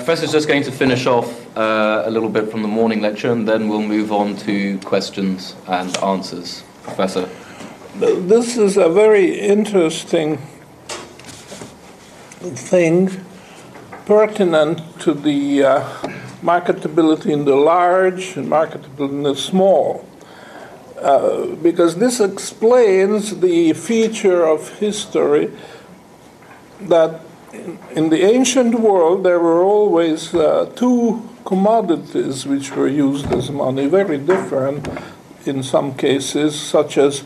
Professor's just going to finish off uh, a little bit from the morning lecture and then we'll move on to questions and answers. Professor. This is a very interesting thing pertinent to the uh, marketability in the large and marketability in the small. Uh, because this explains the feature of history that in the ancient world, there were always uh, two commodities which were used as money, very different in some cases, such as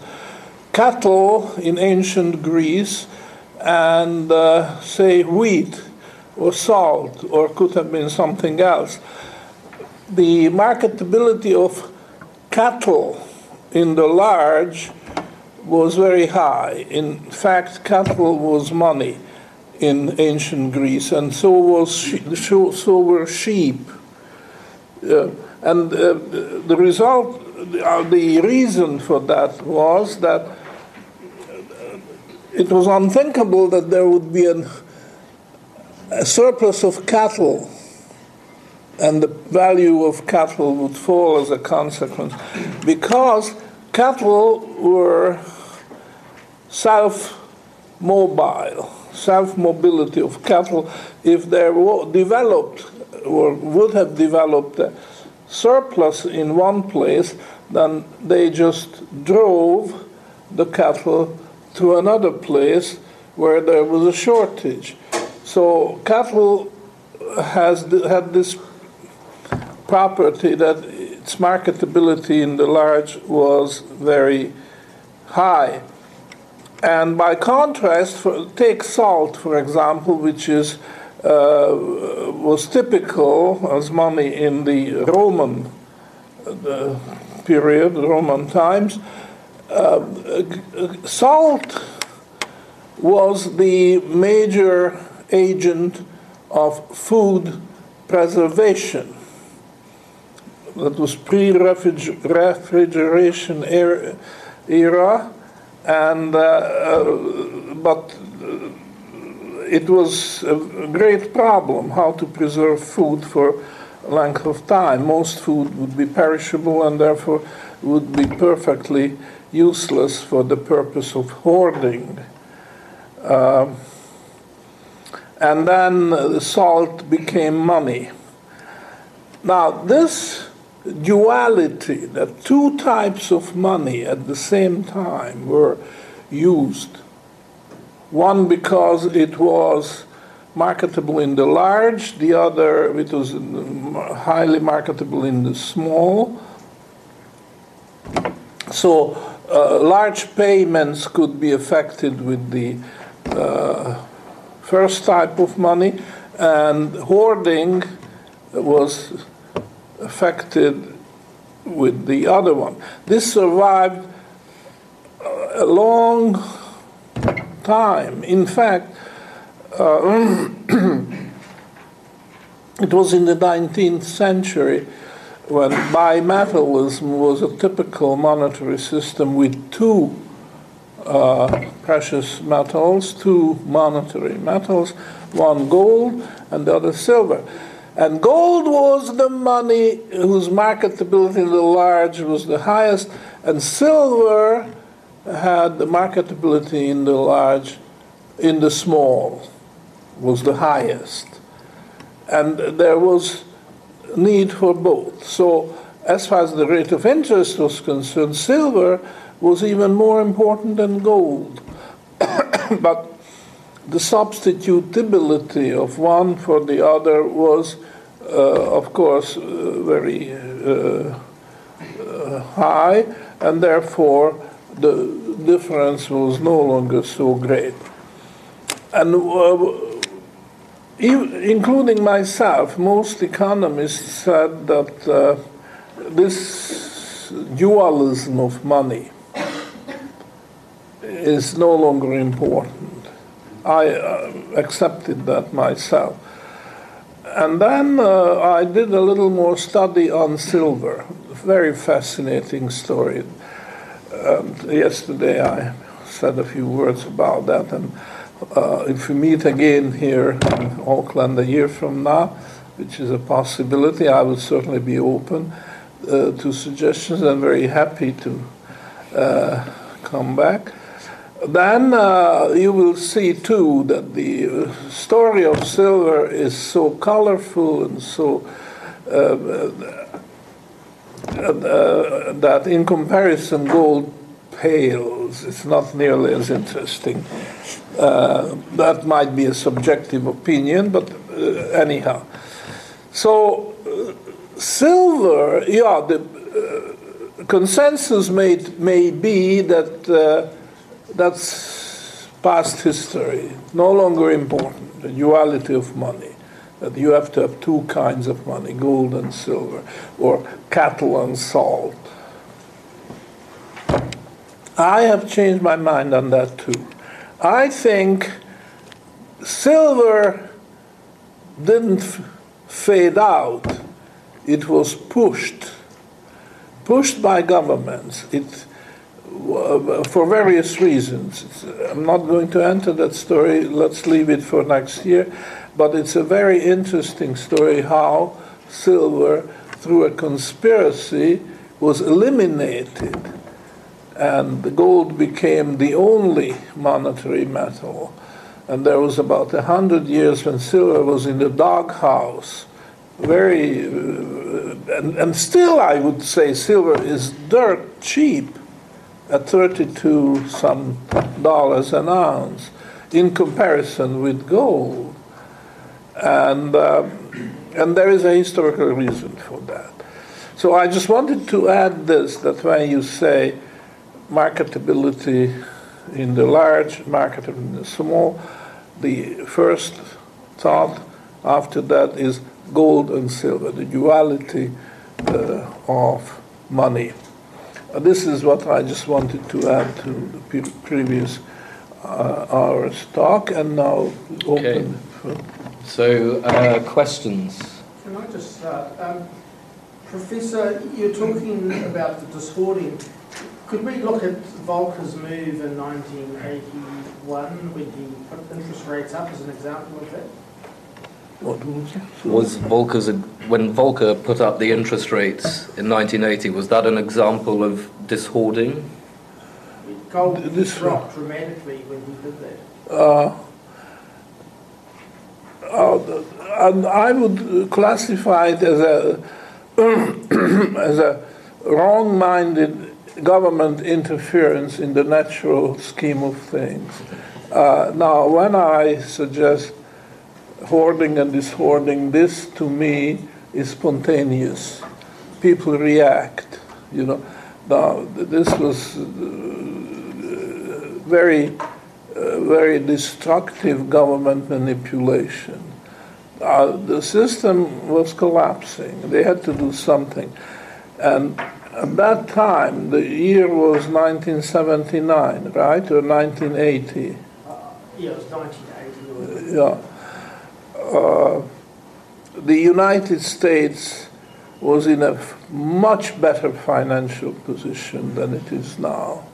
cattle in ancient Greece and, uh, say, wheat or salt, or could have been something else. The marketability of cattle in the large was very high. In fact, cattle was money in ancient Greece, and so was so, so were sheep. Uh, and uh, the result, uh, the reason for that was that it was unthinkable that there would be an, a surplus of cattle and the value of cattle would fall as a consequence because cattle were self mobile self mobility of cattle, if there were developed or would have developed a surplus in one place, then they just drove the cattle to another place where there was a shortage. So cattle has had this property that its marketability in the large was very high. And by contrast, for, take salt, for example, which is uh, was typical as money in the Roman uh, period, Roman times. Uh, salt was the major agent of food preservation. That was pre-refrigeration era and uh, uh, but it was a great problem how to preserve food for length of time. Most food would be perishable and therefore would be perfectly useless for the purpose of hoarding. Uh, and then salt became money. Now, this duality that two types of money at the same time were used. One because it was marketable in the large, the other it was highly marketable in the small. So uh, large payments could be affected with the uh, first type of money, and hoarding was affected with the other one. This survived a long time. In fact, uh, it was in the 19th century when bimetallism was a typical monetary system with two uh, precious metals, two monetary metals, one gold and the other silver. And gold was the money whose marketability in the large was the highest, and silver had the marketability in the large, in the small, was the highest. And there was need for both. So, as far as the rate of interest was concerned, silver was even more important than gold. but the substitutability of one for the other was, uh, of course, uh, very uh, uh high, and therefore the difference was no longer so great. And uh, including myself, most economists said that uh, this dualism of money is no longer important. I uh, accepted that myself. And then uh, I did a little more study on silver. Very fascinating story. Um, yesterday I said a few words about that. And uh, if we meet again here in Auckland a year from now, which is a possibility. I would certainly be open uh, to suggestions and very happy to uh, come back. Then uh, you will see too that the story of silver is so colorful and so uh, uh, that in comparison, gold pales. It's not nearly as interesting. Uh, that might be a subjective opinion, but uh, anyhow. So, uh, silver, yeah, the uh, consensus may, may be that uh, that's past history, no longer important, the duality of money that you have to have two kinds of money, gold and silver, or cattle and salt. I have changed my mind on that too. I think silver didn't fade out, it was pushed. Pushed by governments. For various reasons. I'm not going to enter that story, let's leave it for next year. But it's a very interesting story how silver, through a conspiracy, was eliminated, and the gold became the only monetary metal. And there was about a hundred years when silver was in the doghouse. Very, uh, and, and still, I would say silver is dirt cheap at 32 some dollars an ounce in comparison with gold. And, um, and there is a historical reason for that. So I just wanted to add this that when you say marketability in the large, marketability in the small, the first thought after that is gold and silver, the duality uh, of money. Uh, this is what I just wanted to add to the previous uh, hour's talk, and now okay. open for. So, uh, questions? Can I just start? Um, Professor, you're talking about the dishoarding. Could we look at Volcker's move in 1981 when he put interest rates up as an example of that? What was it? Was Volcker's when Volcker put up the interest rates in 1980? Was that an example of dishoarding? Gold this dropped dramatically when he did that. Uh, uh, and I would classify it as a as a wrong-minded government interference in the natural scheme of things. Uh, now, when I suggest hoarding and dishoarding, this to me is spontaneous. People react, you know. Now, this was uh, very very destructive government manipulation. Uh, the system was collapsing. They had to do something. And at that time, the year was 1979, right? Or 1980? Uh, yeah, it was 1980. Yeah. Uh, the United States was in a much better financial position than it is now.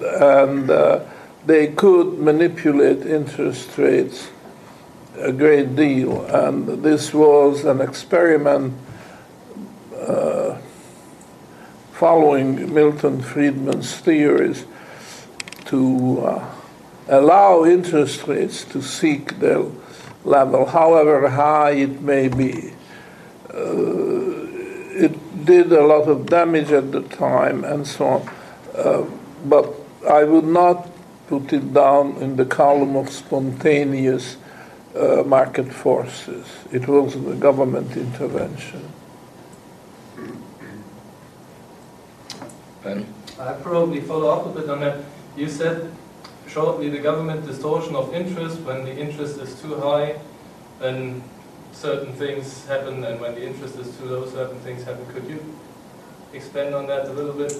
And uh, they could manipulate interest rates a great deal. And this was an experiment uh, following Milton Friedman's theories to uh, allow interest rates to seek their level, however high it may be. Uh, it did a lot of damage at the time and so on. Uh, but I would not put it down in the column of spontaneous uh, market forces. It was the government intervention. Ben? I probably follow up a bit on that. You said shortly the government distortion of interest when the interest is too high, then certain things happen, and when the interest is too low, certain things happen. Could you expand on that a little bit?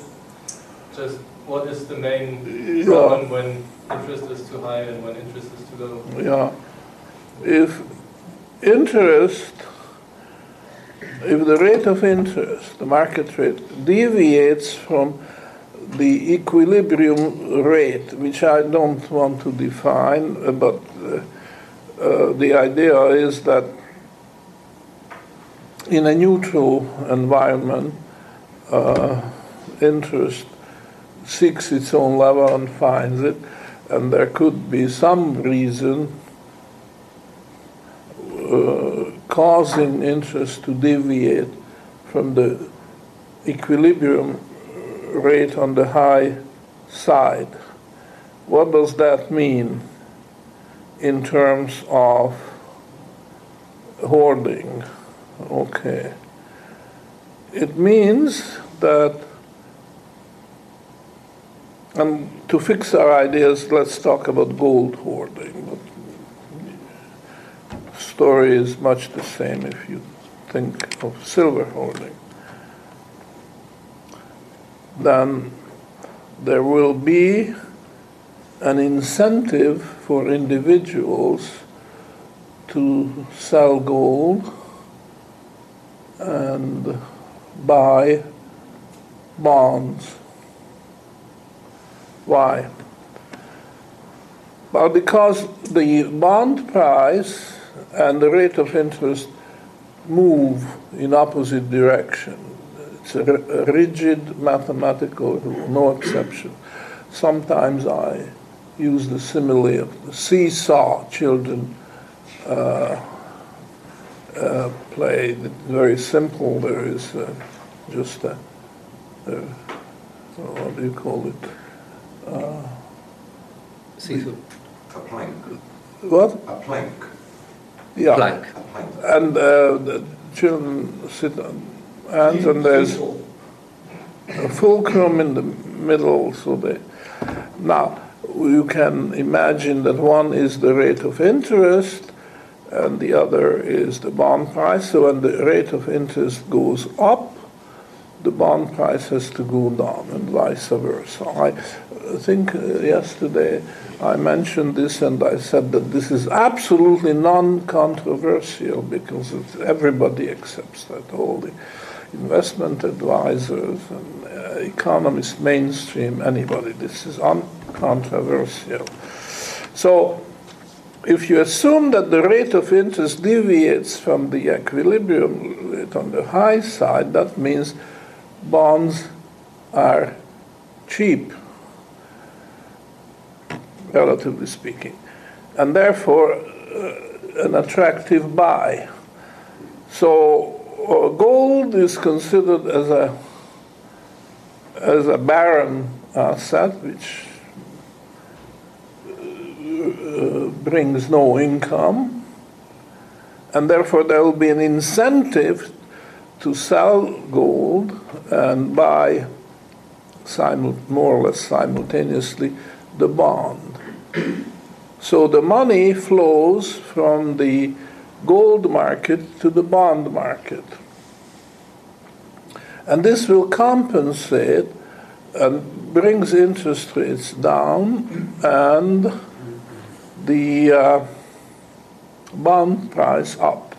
Just what is the main problem yeah. when interest is too high and when interest is too low? Yeah. If interest, if the rate of interest, the market rate, deviates from the equilibrium rate, which I don't want to define, but uh, uh, the idea is that in a neutral environment, uh, interest seeks its own level and finds it, and there could be some reason uh, causing interest to deviate from the equilibrium rate on the high side. What does that mean in terms of hoarding? Okay. It means that, and to fix our ideas, let's talk about gold hoarding. But the story is much the same if you think of silver hoarding. Then there will be an incentive for individuals to sell gold and buy bonds. Why? Well, because the bond price and the rate of interest move in opposite direction. It's a rigid mathematical rule, no exception. Sometimes I use the simile of the seesaw children uh, uh, play. It's very simple. There is uh, just a, a, what do you call it? Uh, Seesaw. A plank. what? A plank. Yeah. Plank. A plank. And uh, the children sit on and there's a fulcrum in the middle, so. Now, you can imagine that one is the rate of interest, and the other is the bond price. So when the rate of interest goes up, the bond price has to go down, and vice versa. I think uh, yesterday I mentioned this, and I said that this is absolutely non-controversial because everybody accepts that. The investment advisors and uh, economists, mainstream, anybody. This is uncontroversial. So if you assume that the rate of interest deviates from the equilibrium rate on the high side, that means bonds are cheap, relatively speaking, and therefore uh, an attractive buy. So gold is considered as a as a barren asset, which uh, brings no income, and therefore there will be an incentive to sell gold and buy more or less simultaneously the bond. So the money flows from the gold market to the bond market. And this will compensate and brings interest rates down and the uh, bond price up.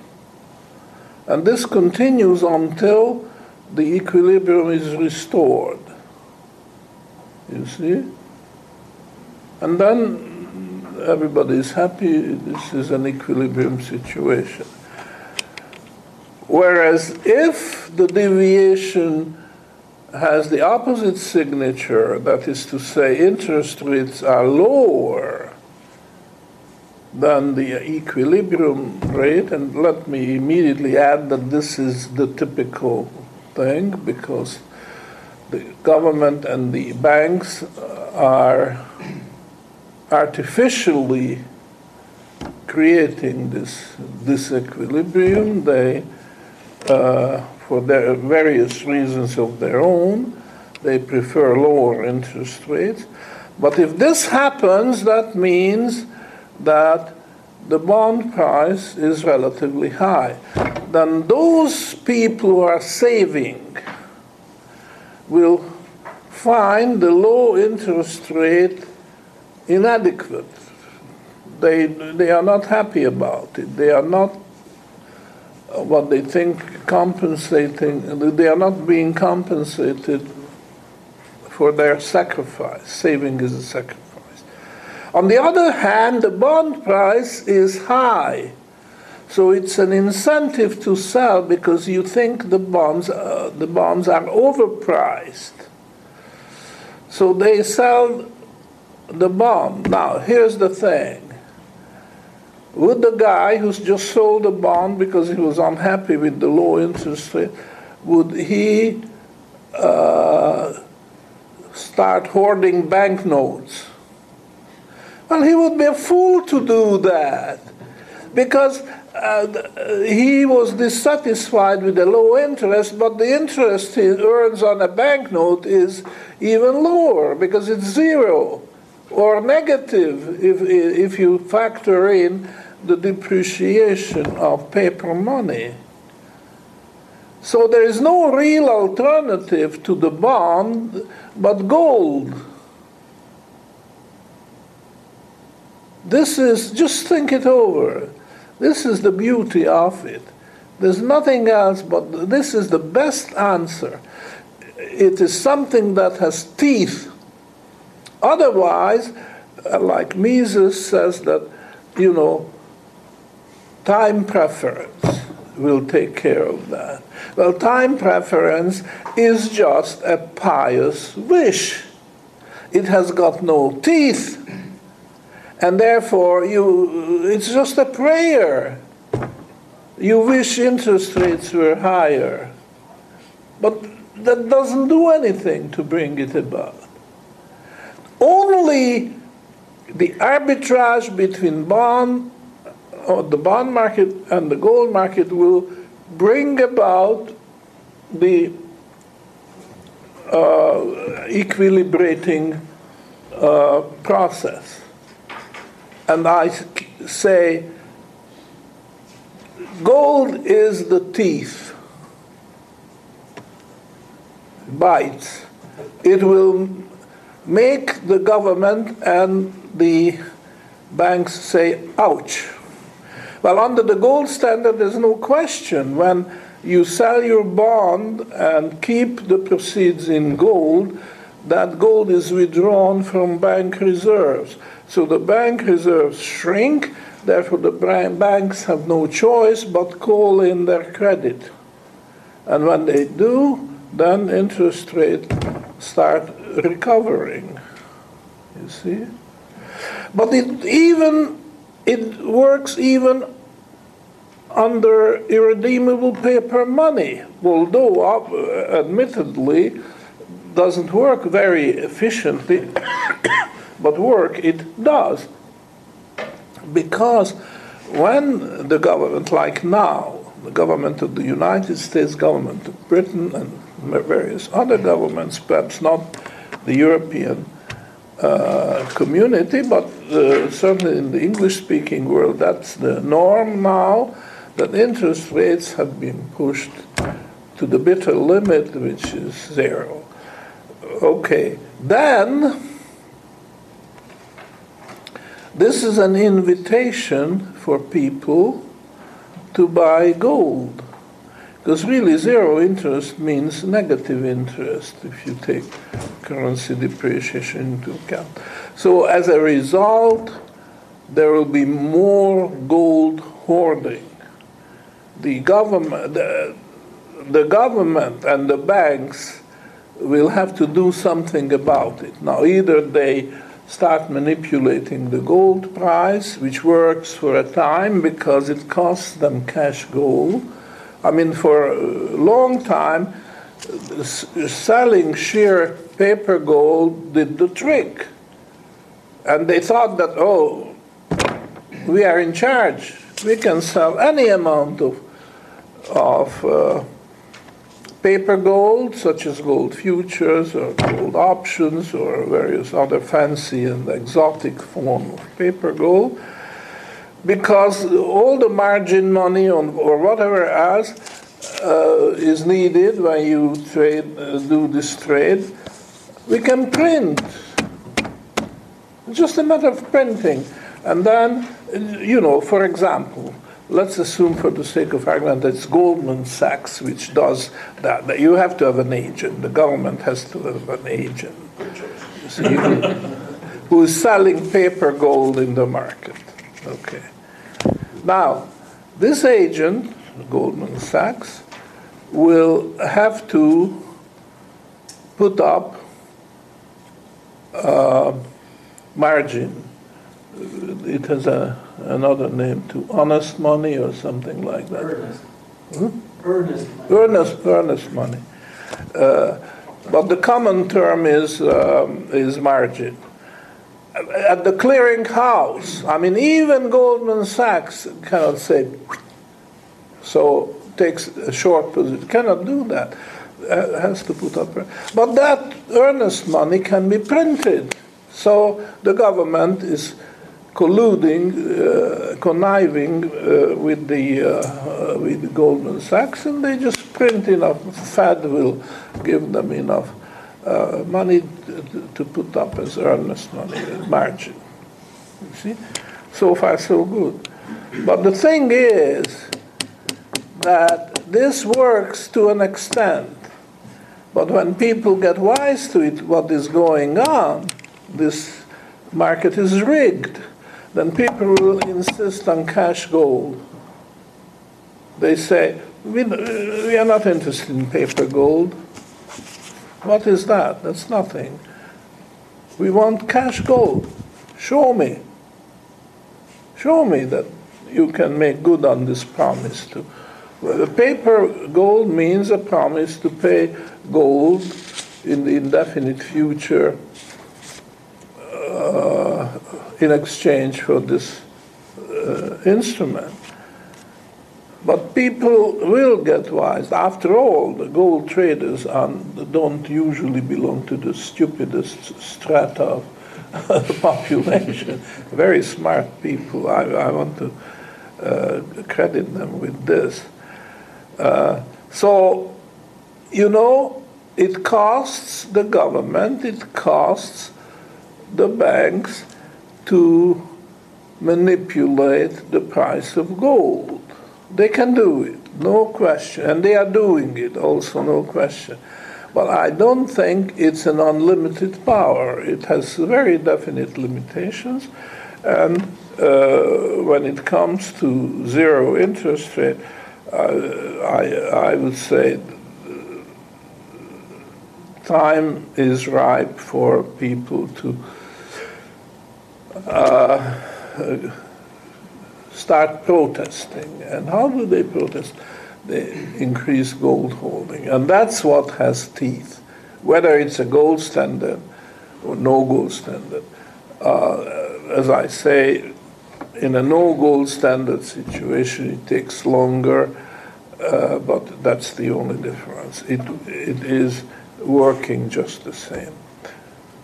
And this continues until the equilibrium is restored. You see? And then everybody is happy. This is an equilibrium situation. Whereas if the deviation has the opposite signature, that is to say, interest rates are lower than the equilibrium rate, and let me immediately add that this is the typical thing because the government and the banks are artificially creating this disequilibrium. They, uh, for their various reasons of their own, they prefer lower interest rates. But if this happens, that means that the bond price is relatively high. Then those people who are saving will find the low interest rate inadequate. They, they are not happy about it. They are not uh, what they think compensating, they are not being compensated for their sacrifice. Saving is a sacrifice. On the other hand, the bond price is high. So it's an incentive to sell because you think the bonds, uh, the bonds are overpriced. So they sell the bond. Now, here's the thing. Would the guy who's just sold a bond because he was unhappy with the low interest rate, would he uh, start hoarding banknotes? Well, he would be a fool to do that because uh, he was dissatisfied with the low interest, but the interest he earns on a banknote is even lower because it's zero or negative if, if you factor in the depreciation of paper money. So there is no real alternative to the bond but gold. This is, just think it over. This is the beauty of it. There's nothing else but this is the best answer. It is something that has teeth. Otherwise, uh, like Mises says that, you know, time preference will take care of that. Well, time preference is just a pious wish. It has got no teeth. And therefore, you, it's just a prayer. You wish interest rates were higher. But that doesn't do anything to bring it about. Only the arbitrage between bond or the bond market and the gold market will bring about the uh, equilibrating uh, process. And I say, gold is the teeth, bites. It will make the government and the banks say, ouch. Well, under the gold standard, there's no question. When you sell your bond and keep the proceeds in gold, that gold is withdrawn from bank reserves. So the bank reserves shrink, therefore, the banks have no choice but call in their credit. And when they do, then interest rates start recovering. You see? But it even it works even under irredeemable paper money, although uh, admittedly doesn't work very efficiently, but work it does. Because when the government, like now, the government of the United States, government of Britain, and various other governments, perhaps not the European uh, community, but uh, certainly in the English speaking world, that's the norm now that interest rates have been pushed to the bitter limit, which is zero. Okay, then this is an invitation for people to buy gold. Because really, zero interest means negative interest if you take currency depreciation into account. So, as a result, there will be more gold hoarding. The government, the, the government and the banks will have to do something about it. Now, either they start manipulating the gold price, which works for a time because it costs them cash gold I mean, for a long time, selling sheer paper gold did the trick. And they thought that, oh, we are in charge. We can sell any amount of, of uh, paper gold, such as gold futures or gold options or various other fancy and exotic form of paper gold because all the margin money on, or whatever else uh, is needed when you trade, uh, do this trade, we can print. It's just a matter of printing. And then, you know, for example, let's assume for the sake of argument that it's Goldman Sachs which does that. That you have to have an agent. The government has to have an agent. So who is selling paper gold in the market. Okay. Now, This agent, Goldman Sachs, will have to put up uh, margin. It has a, another name to honest money or something like that. Earnest. Hmm? Earnest. money. Earnest, earnest money. Uh, But the common term is, um, is margin. At the clearing house, I mean, even Goldman Sachs cannot say, so takes a short position, cannot do that. Uh, Has to put up, but that earnest money can be printed. So the government is colluding, uh, conniving uh, with the uh, uh, with Goldman Sachs, and they just print enough. Fed will give them enough uh, money to, put up as earnest money, margin. You see, so far so good. But the thing is that this works to an extent. But when people get wise to it, what is going on, this market is rigged then people will insist on cash gold. They say, we, we are not interested in paper gold. What is that? That's nothing. We want cash gold. Show me. Show me that you can make good on this promise to. Well, paper gold means a promise to pay gold in the indefinite future uh, in exchange for this uh, instrument. But people will get wise. After all, the gold traders don't usually belong to the stupidest strata of the population. Very smart people. I, I want to uh, credit them with this. Uh, so, you know, it costs the government, it costs the banks to manipulate the price of gold. They can do it, no question, and they are doing it also, no question. But I don't think it's an unlimited power. It has very definite limitations, and uh, when it comes to zero interest rate, uh, I, I would say time is ripe for people to uh, start protesting. And how do they protest? They increase gold holding. And that's what has teeth. Whether it's a gold standard or no gold standard. Uh, as I say, in a no gold standard situation, it takes longer, uh, but that's the only difference. It, it is working just the same.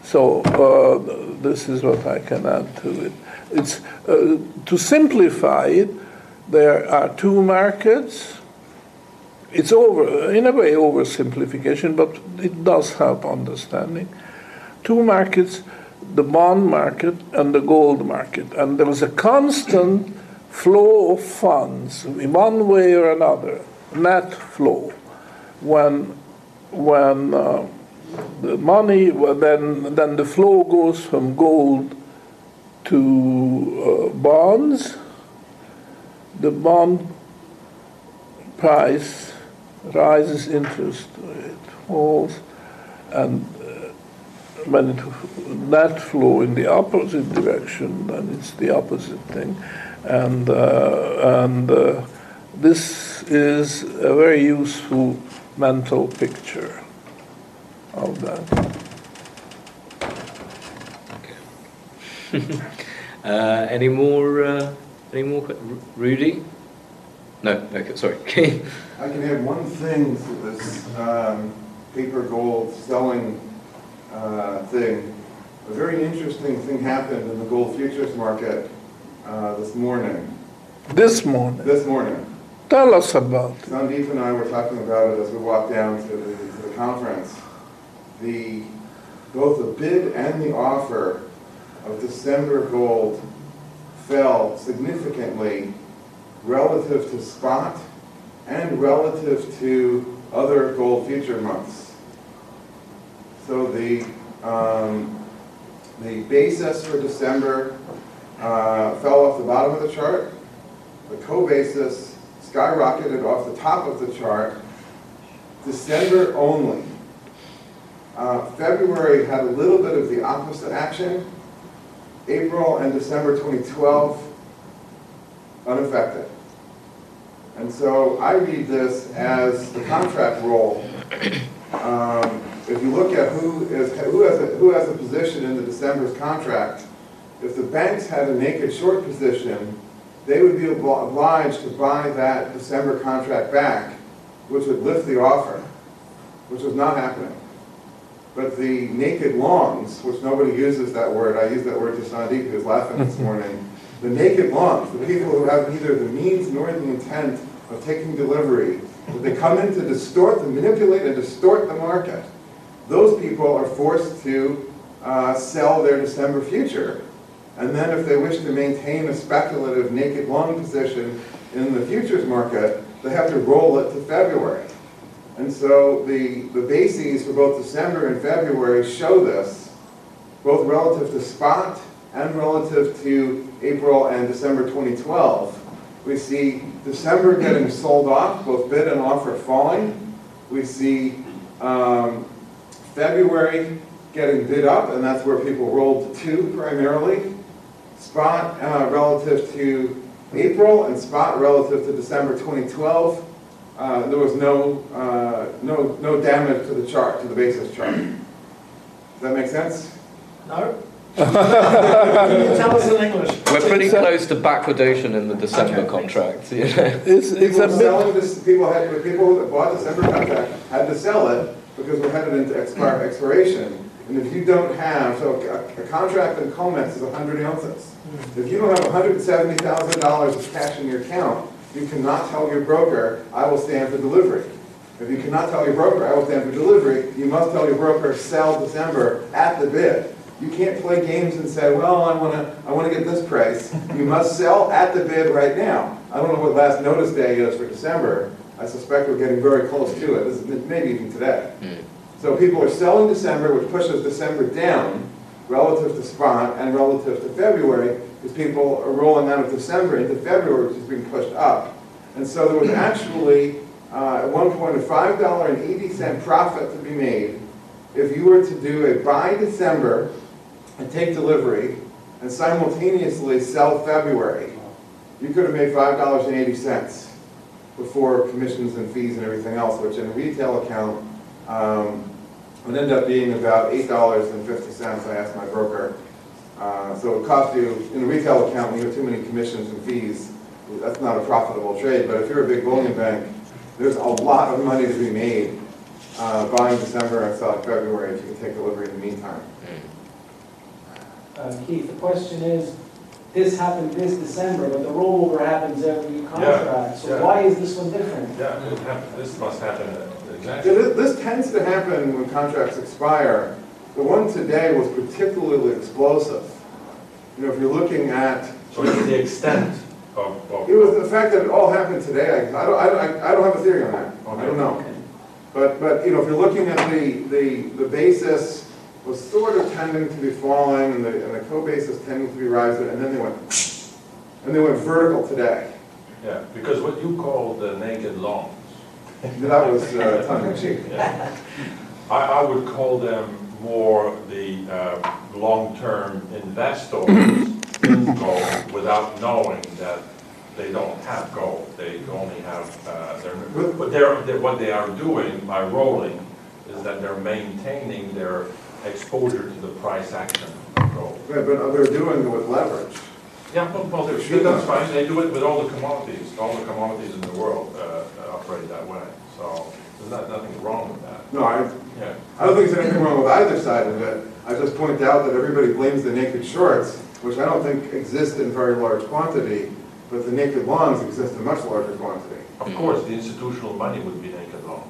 So uh, this is what I can add to it. It's uh, to simplify it. There are two markets. It's over in a way oversimplification, but it does help understanding. Two markets: the bond market and the gold market, and there is a constant flow of funds in one way or another, net flow, when when. Uh, the money, well, then, then the flow goes from gold to uh, bonds. The bond price rises, interest rate falls, and uh, when it, that flow in the opposite direction, then it's the opposite thing. And, uh, and uh, this is a very useful mental picture of that. Uh, any more? Uh, any more? Rudy? No. Okay. Sorry. I can add one thing to this um, paper gold selling uh, thing. A very interesting thing happened in the gold futures market uh, this morning. This morning, This morning. tell us about it. Sandeep and I were talking about it as we walked down to the, to the conference. The, both the bid and the offer of December gold fell significantly relative to spot and relative to other gold future months. So the, um, the basis for December uh, fell off the bottom of the chart, the co-basis skyrocketed off the top of the chart. December only. Uh, February had a little bit of the opposite action. April and December 2012, unaffected. And so I read this as the contract roll. Um, If you look at who is, who has, a who has a position in the December's contract, if the banks had a naked short position, they would be obliged to buy that December contract back, which would lift the offer, which was not happening. But the naked longs, which nobody uses that word, I use that word to Sandeep, who was laughing this morning, the naked longs, the people who have neither the means nor the intent of taking delivery, but they come in to distort, to manipulate and distort the market, those people are forced to uh, sell their December future. And then if they wish to maintain a speculative naked long position in the futures market, they have to roll it to February. And so the, the bases for both December and February show this, both relative to spot and relative to April and December 2012. We see December getting sold off, both bid and offer falling. We see um, February getting bid up, and that's where people rolled to primarily. Spot uh, relative to April and spot relative to December 2012. Uh, There was no, uh, no, no damage to the chart, to the basis chart. Does that make sense? No? Can you tell us in English? We're pretty It's a- close to backwardation in the December Okay. contract, you know. It's, it's People a were selling this, people had, people that bought December contract had to sell it because we're headed into expire, expiration. And if you don't have, so a, a contract in Comex is hundred ounces. If you don't have hundred and seventy thousand dollars of cash in your account, you cannot tell your broker, I will stand for delivery. If you cannot tell your broker, I will stand for delivery, you must tell your broker, sell December at the bid. You can't play games and say, well, I wanna, I wanna get this price. You must sell at the bid right now. I don't know what last notice day is for December. I suspect we're getting very close to it, This is maybe even today. Hmm. So people are selling December, which pushes December down relative to spot and relative to February, because people are rolling out of December into February, which is being pushed up. And so there was actually, uh, at one point, a five dollar and eighty cent profit to be made if you were to do a buy December and take delivery and simultaneously sell February. You could have made five dollars and eighty cents before commissions and fees and everything else, which in a retail account, um, would end up being about eight dollars and fifty cents, I asked my broker. Uh, so it costs you, in a retail account, when you have too many commissions and fees, that's not a profitable trade, but if you're a big bullion bank, there's a lot of money to be made, uh, buying December and selling February if you can take delivery in the meantime. Uh, Keith, the question is, this happened this December, but the rollover happens every contract, so yeah. why is this one different? Yeah, it hap- this must happen uh, Yeah, exactly. This this tends to happen when contracts expire. The one today was particularly explosive. You know, if you're looking at So the extent of, of. It was the fact that it all happened today, I I don't, I don't, I don't have a theory on that, I don't know. Okay. But, but, you know, if you're looking at the, the, the basis was sort of tending to be falling, and the, and the co-basis tending to be rising, and then they went, and they went vertical today. Yeah, because what you call the naked longs, That was uh, tongue in cheek. yeah, I, I would call them more the uh, long-term investors in gold without knowing that they don't have gold. They only have, uh, they're, but they're, they're- what they are doing by rolling is that they're maintaining their exposure to the price action of gold. Yeah, But they're doing it with leverage. Yeah, well, well, they're, Sure. that's fine, they do it with all the commodities, all the commodities in the world uh, operate that way, so there's not, nothing wrong with that. No, I, Yeah, I don't think there's anything wrong with either side of it. I just point out that everybody blames the naked shorts, which I don't think exist in very large quantity, but the naked longs exist in much larger quantity. of course, the institutional money would be naked long.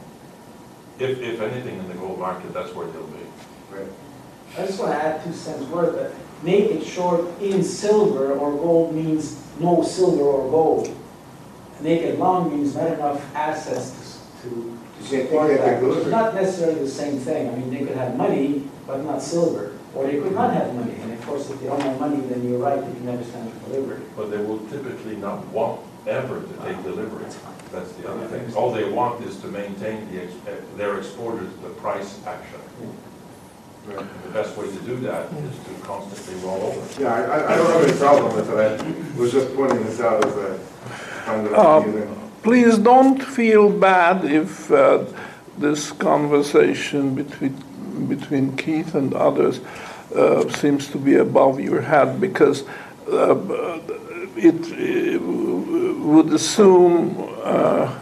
If, if anything in the gold market, that's where they'll be. Right. I just want to add two cents worth, that naked short in silver or gold means no silver or gold. Naked long means not enough assets to, to You can't- support that. It's not necessarily the same thing, I mean, they could have money, but not silver, or they could not have money, and of course, if they don't have money, then you're right, they can never stand for delivery. But they will typically not want ever to take delivery. That's the other thing. All they want is to maintain the, ex- eh, their exposure to the price action. Right. The best way to do that is to constantly roll over. Yeah, I, I- I don't have any problem with that. I was just pointing this out as a kind of um, confusing. Please don't feel bad if uh, this conversation between, between Keith and others uh, seems to be above your head, because uh, it uh, would assume uh,